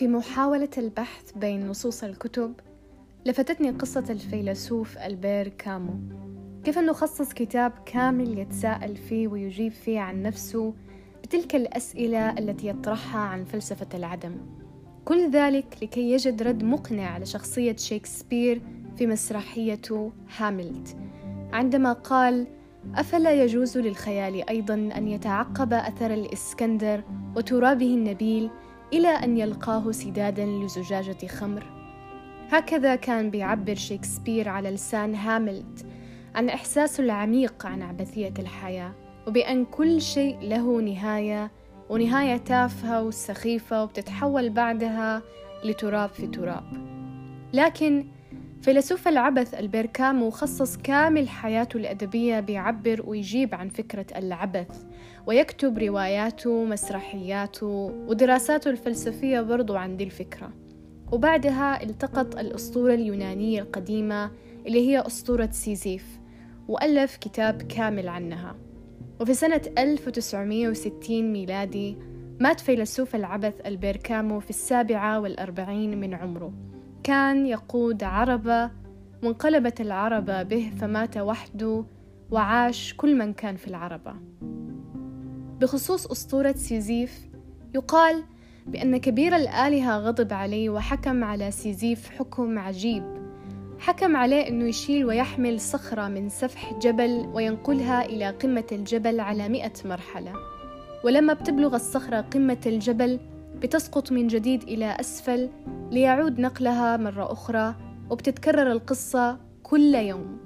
في محاولة البحث بين نصوص الكتب لفتتني قصة الفيلسوف ألبير كامو. كيف أنه خصص كتاب كامل يتساءل فيه ويجيب فيه عن نفسه بتلك الأسئلة التي يطرحها عن فلسفة العدم. كل ذلك لكي يجد رد مقنع لشخصية شكسبير في مسرحيته هاملت. عندما قال أفلا يجوز للخيال أيضا أن يتعقب أثر الإسكندر وترابه النبيل إلى أن يلقاه سدادا لزجاجة خمر. هكذا كان بيعبر شكسبير على لسان هاملت عن إحساسه العميق عن عبثية الحياة وبأن كل شيء له نهاية ونهاية تافهة وسخيفة وبتتحول بعدها لتراب في تراب. لكن فيلسوف العبث البركامو خصص كامل حياته الأدبية بيعبر ويجيب عن فكرة العبث ويكتب رواياته مسرحياته ودراساته الفلسفية برضو عن دي الفكرة. وبعدها التقط الأسطورة اليونانية القديمة اللي هي أسطورة سيزيف وألف كتاب كامل عنها. وفي سنة 1960 ميلادي مات فيلسوف العبث البركامو في السابعة والأربعين من عمره. كان يقود عربة وانقلبت العربة به فمات وحده وعاش كل من كان في العربة. بخصوص أسطورة سيزيف يقال بأن كبير الآلهة غضب عليه وحكم على سيزيف حكم عجيب. حكم عليه أنه يشيل ويحمل صخرة من سفح جبل وينقلها إلى قمة الجبل على مئة مرحلة. ولما بتبلغ الصخرة قمة الجبل بتسقط من جديد إلى أسفل ليعود نقلها مرة أخرى وبتتكرر القصة كل يوم.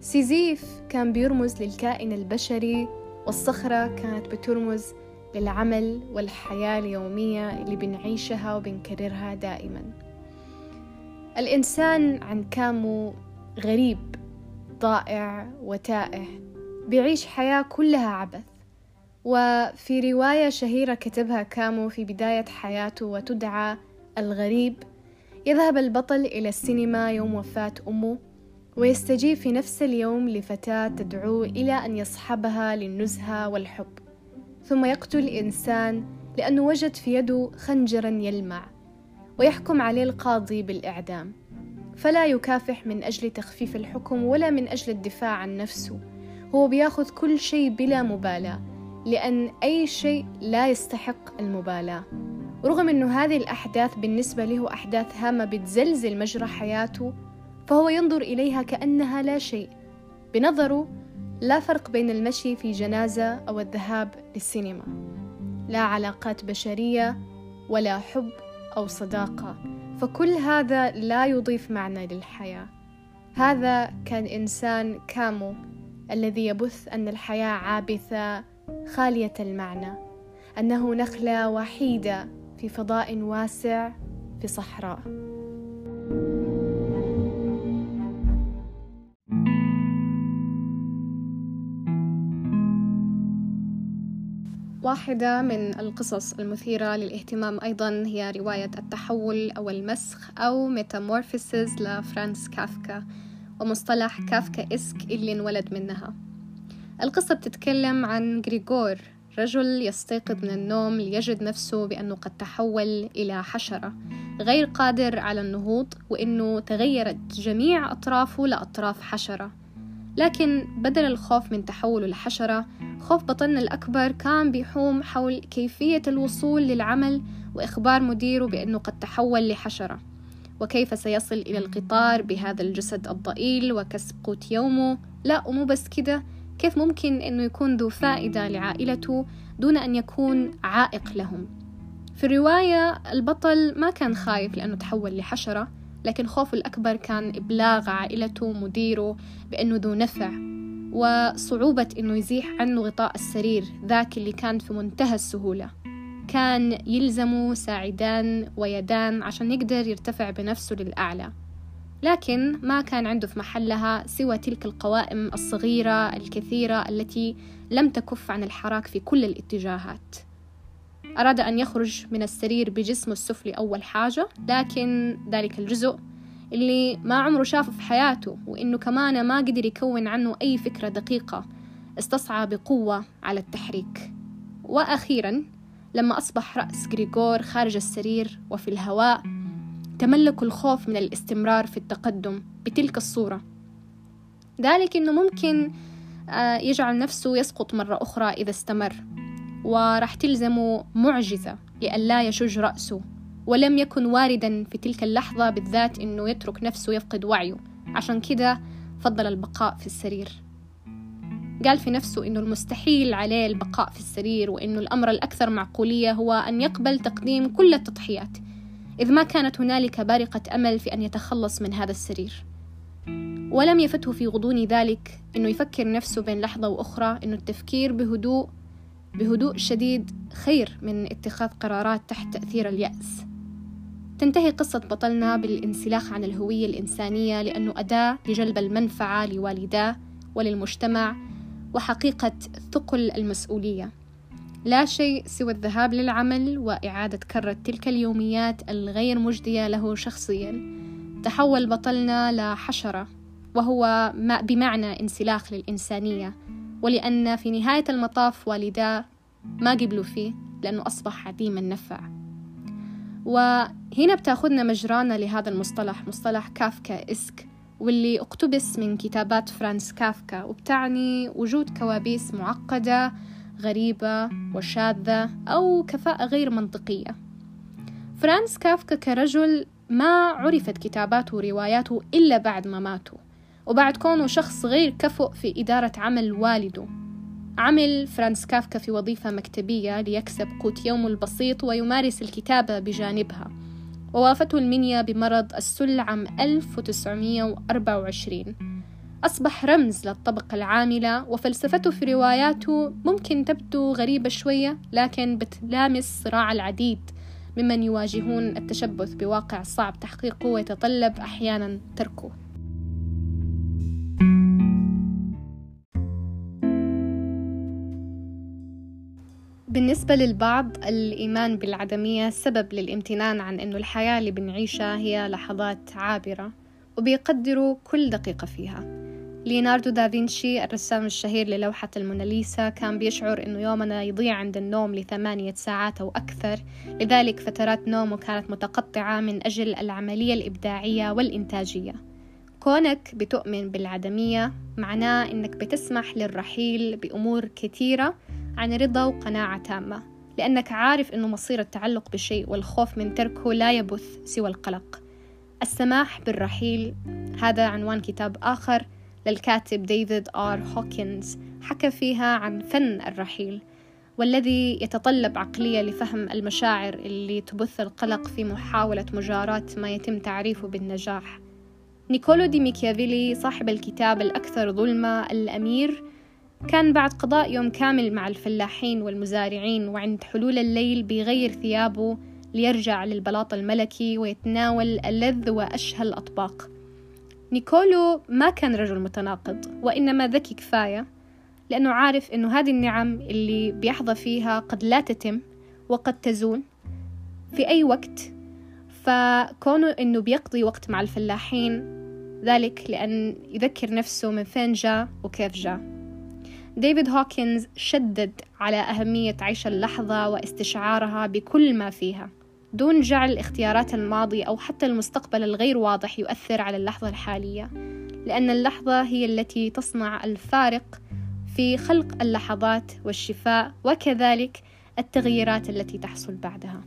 سيزيف كان بيرمز للكائن البشري والصخرة كانت بترمز للعمل والحياة اليومية اللي بنعيشها وبنكررها دائما. الإنسان عن كامو غريب ضائع وتائه بيعيش حياة كلها عبث. وفي رواية شهيرة كتبها كامو في بداية حياته وتدعى الغريب يذهب البطل إلى السينما يوم وفاة أمه ويستجيب في نفس اليوم لفتاة تدعوه إلى أن يصحبها للنزهة والحب ثم يقتل إنسان لأنه وجد في يده خنجرا يلمع ويحكم عليه القاضي بالإعدام فلا يكافح من أجل تخفيف الحكم ولا من أجل الدفاع عن نفسه هو بياخذ كل شيء بلا مبالاة. لأن أي شيء لا يستحق المبالاة. رغم أنه هذه الأحداث بالنسبة له أحداث هامة بتزلزل مجرى حياته فهو ينظر إليها كأنها لا شيء. بنظره لا فرق بين المشي في جنازة أو الذهاب للسينما. لا علاقات بشرية ولا حب أو صداقة. فكل هذا لا يضيف معنى للحياة. هذا كان إنسان كامو الذي يبث أن الحياة عابثة خالية المعنى أنه نخلة وحيدة في فضاء واسع في صحراء. واحدة من القصص المثيرة للاهتمام أيضا هي رواية التحول أو المسخ أو Metamorphosis لفرانز كافكا ومصطلح Kafkaesque اللي انولد منها. القصة بتتكلم عن غريغور رجل يستيقظ من النوم ليجد نفسه بأنه قد تحول إلى حشرة غير قادر على النهوض وأنه تغيرت جميع أطرافه لأطراف حشرة. لكن بدل الخوف من تحوله لحشرة خوف بطلنا الأكبر كان بيحوم حول كيفية الوصول للعمل وإخبار مديره بأنه قد تحول لحشرة. وكيف سيصل إلى القطار بهذا الجسد الضئيل وكسب قوت يومه؟ لا ومو بس كده كيف ممكن أنه يكون ذو فائدة لعائلته دون أن يكون عائق لهم؟ في الرواية البطل ما كان خايف لأنه تحول لحشرة لكن خوفه الأكبر كان إبلاغ عائلته ومديره بأنه ذو نفع وصعوبة أنه يزيح عنه غطاء السرير ذاك اللي كان في منتهى السهولة. كان يلزمه ساعدان ويدان عشان يقدر يرتفع بنفسه للأعلى. لكن ما كان عنده في محلها سوى تلك القوائم الصغيرة الكثيرة التي لم تكف عن الحراك في كل الاتجاهات. أراد أن يخرج من السرير بجسمه السفلي أول حاجة لكن ذلك الجزء اللي ما عمره شافه في حياته وإنه كمان ما قدر يكون عنه أي فكرة دقيقة استصعى بقوة على التحريك. وأخيرا لما أصبح رأس غريغور خارج السرير وفي الهواء تملك الخوف من الاستمرار في التقدم بتلك الصورة. ذلك أنه ممكن آه، يجعل نفسه يسقط مرة أخرى إذا استمر وراح تلزمه معجزة لئلا يشج رأسه ولم يكن واردا في تلك اللحظة بالذات أنه يترك نفسه يفقد وعيه. عشان كده فضل البقاء في السرير. قال في نفسه أنه المستحيل عليه البقاء في السرير وأنه الأمر الأكثر معقولية هو أن يقبل تقديم كل التضحيات. إذ ما كانت هنالك بارقة أمل في أن يتخلص من هذا السرير. ولم يفته في غضون ذلك أنه يفكر نفسه بين لحظة وأخرى أنه التفكير بهدوء بهدوء شديد خير من اتخاذ قرارات تحت تأثير اليأس. تنتهي قصة بطلنا بالانسلاخ عن الهوية الإنسانية لأنه أداة لجلب المنفعة لوالداه وللمجتمع وحقيقة ثقل المسؤولية. لا شيء سوى الذهاب للعمل وإعادة كرة تلك اليوميات الغير مجدية له شخصيا. تحول بطلنا لحشرة وهو بمعنى انسلاخ للإنسانية. ولأن في نهاية المطاف والداه ما قبلوا فيه لأنه أصبح عديم النفع. وهنا بتأخذنا مجرياتنا لهذا المصطلح مصطلح Kafkaesque واللي أقتبس من كتابات فرانز كافكا وبتعني وجود كوابيس معقدة غريبة وشاذة أو كفاءة غير منطقية. فرانز كافكا كرجل ما عرفت كتاباته ورواياته إلا بعد ما موته وبعد كونه شخص غير كفؤ في إدارة عمل والده. عمل فرانز كافكا في وظيفة مكتبية ليكسب قوت يومه البسيط ويمارس الكتابة بجانبها. ووافته المنية بمرض السل عام 1924 أصبح رمز للطبقة العاملة وفلسفته في رواياته ممكن تبدو غريبة شوية لكن بتلامس صراع العديد ممن يواجهون التشبث بواقع صعب تحقيقه ويتطلب أحيانا تركه. بالنسبة للبعض الإيمان بالعدمية سبب للامتنان عن أنه الحياة اللي بنعيشها هي لحظات عابرة وبيقدروا كل دقيقة فيها. ليوناردو دافنشي الرسام الشهير للوحة الموناليسا كان بيشعر أنه يومنا يضيع عند النوم لثمانية ساعات أو أكثر. لذلك فترات نومه كانت متقطعة من أجل العملية الإبداعية والإنتاجية. كونك بتؤمن بالعدمية معناه أنك بتسمح للرحيل بأمور كثيرة عن رضا وقناعة تامة لأنك عارف أنه مصير التعلق بشيء والخوف من تركه لا يبث سوى القلق. السماح بالرحيل هذا عنوان كتاب آخر. للكاتب ديفيد آر هوكنز حكى فيها عن فن الرحيل والذي يتطلب عقلية لفهم المشاعر اللي تبث القلق في محاولة مجاراة ما يتم تعريفه بالنجاح. نيكولو دي ميكيافيلي صاحب الكتاب الأكثر ظلمة الأمير كان بعد قضاء يوم كامل مع الفلاحين والمزارعين وعند حلول الليل بيغير ثيابه ليرجع للبلاط الملكي ويتناول ألذ وأشهى الأطباق نيكولو ما كان رجل متناقض وإنما ذكي كفاية لأنه عارف أنه هذه النعم اللي بيحظى فيها قد لا تتم وقد تزول في أي وقت. فكونه أنه بيقضي وقت مع الفلاحين ذلك لأن يذكر نفسه من فين جاء وكيف جاء. ديفيد هوكنز شدد على أهمية عيش اللحظة واستشعارها بكل ما فيها. دون جعل اختيارات الماضي أو حتى المستقبل الغير واضح يؤثر على اللحظة الحالية لأن اللحظة هي التي تصنع الفارق في خلق اللحظات والشفاء وكذلك التغييرات التي تحصل بعدها.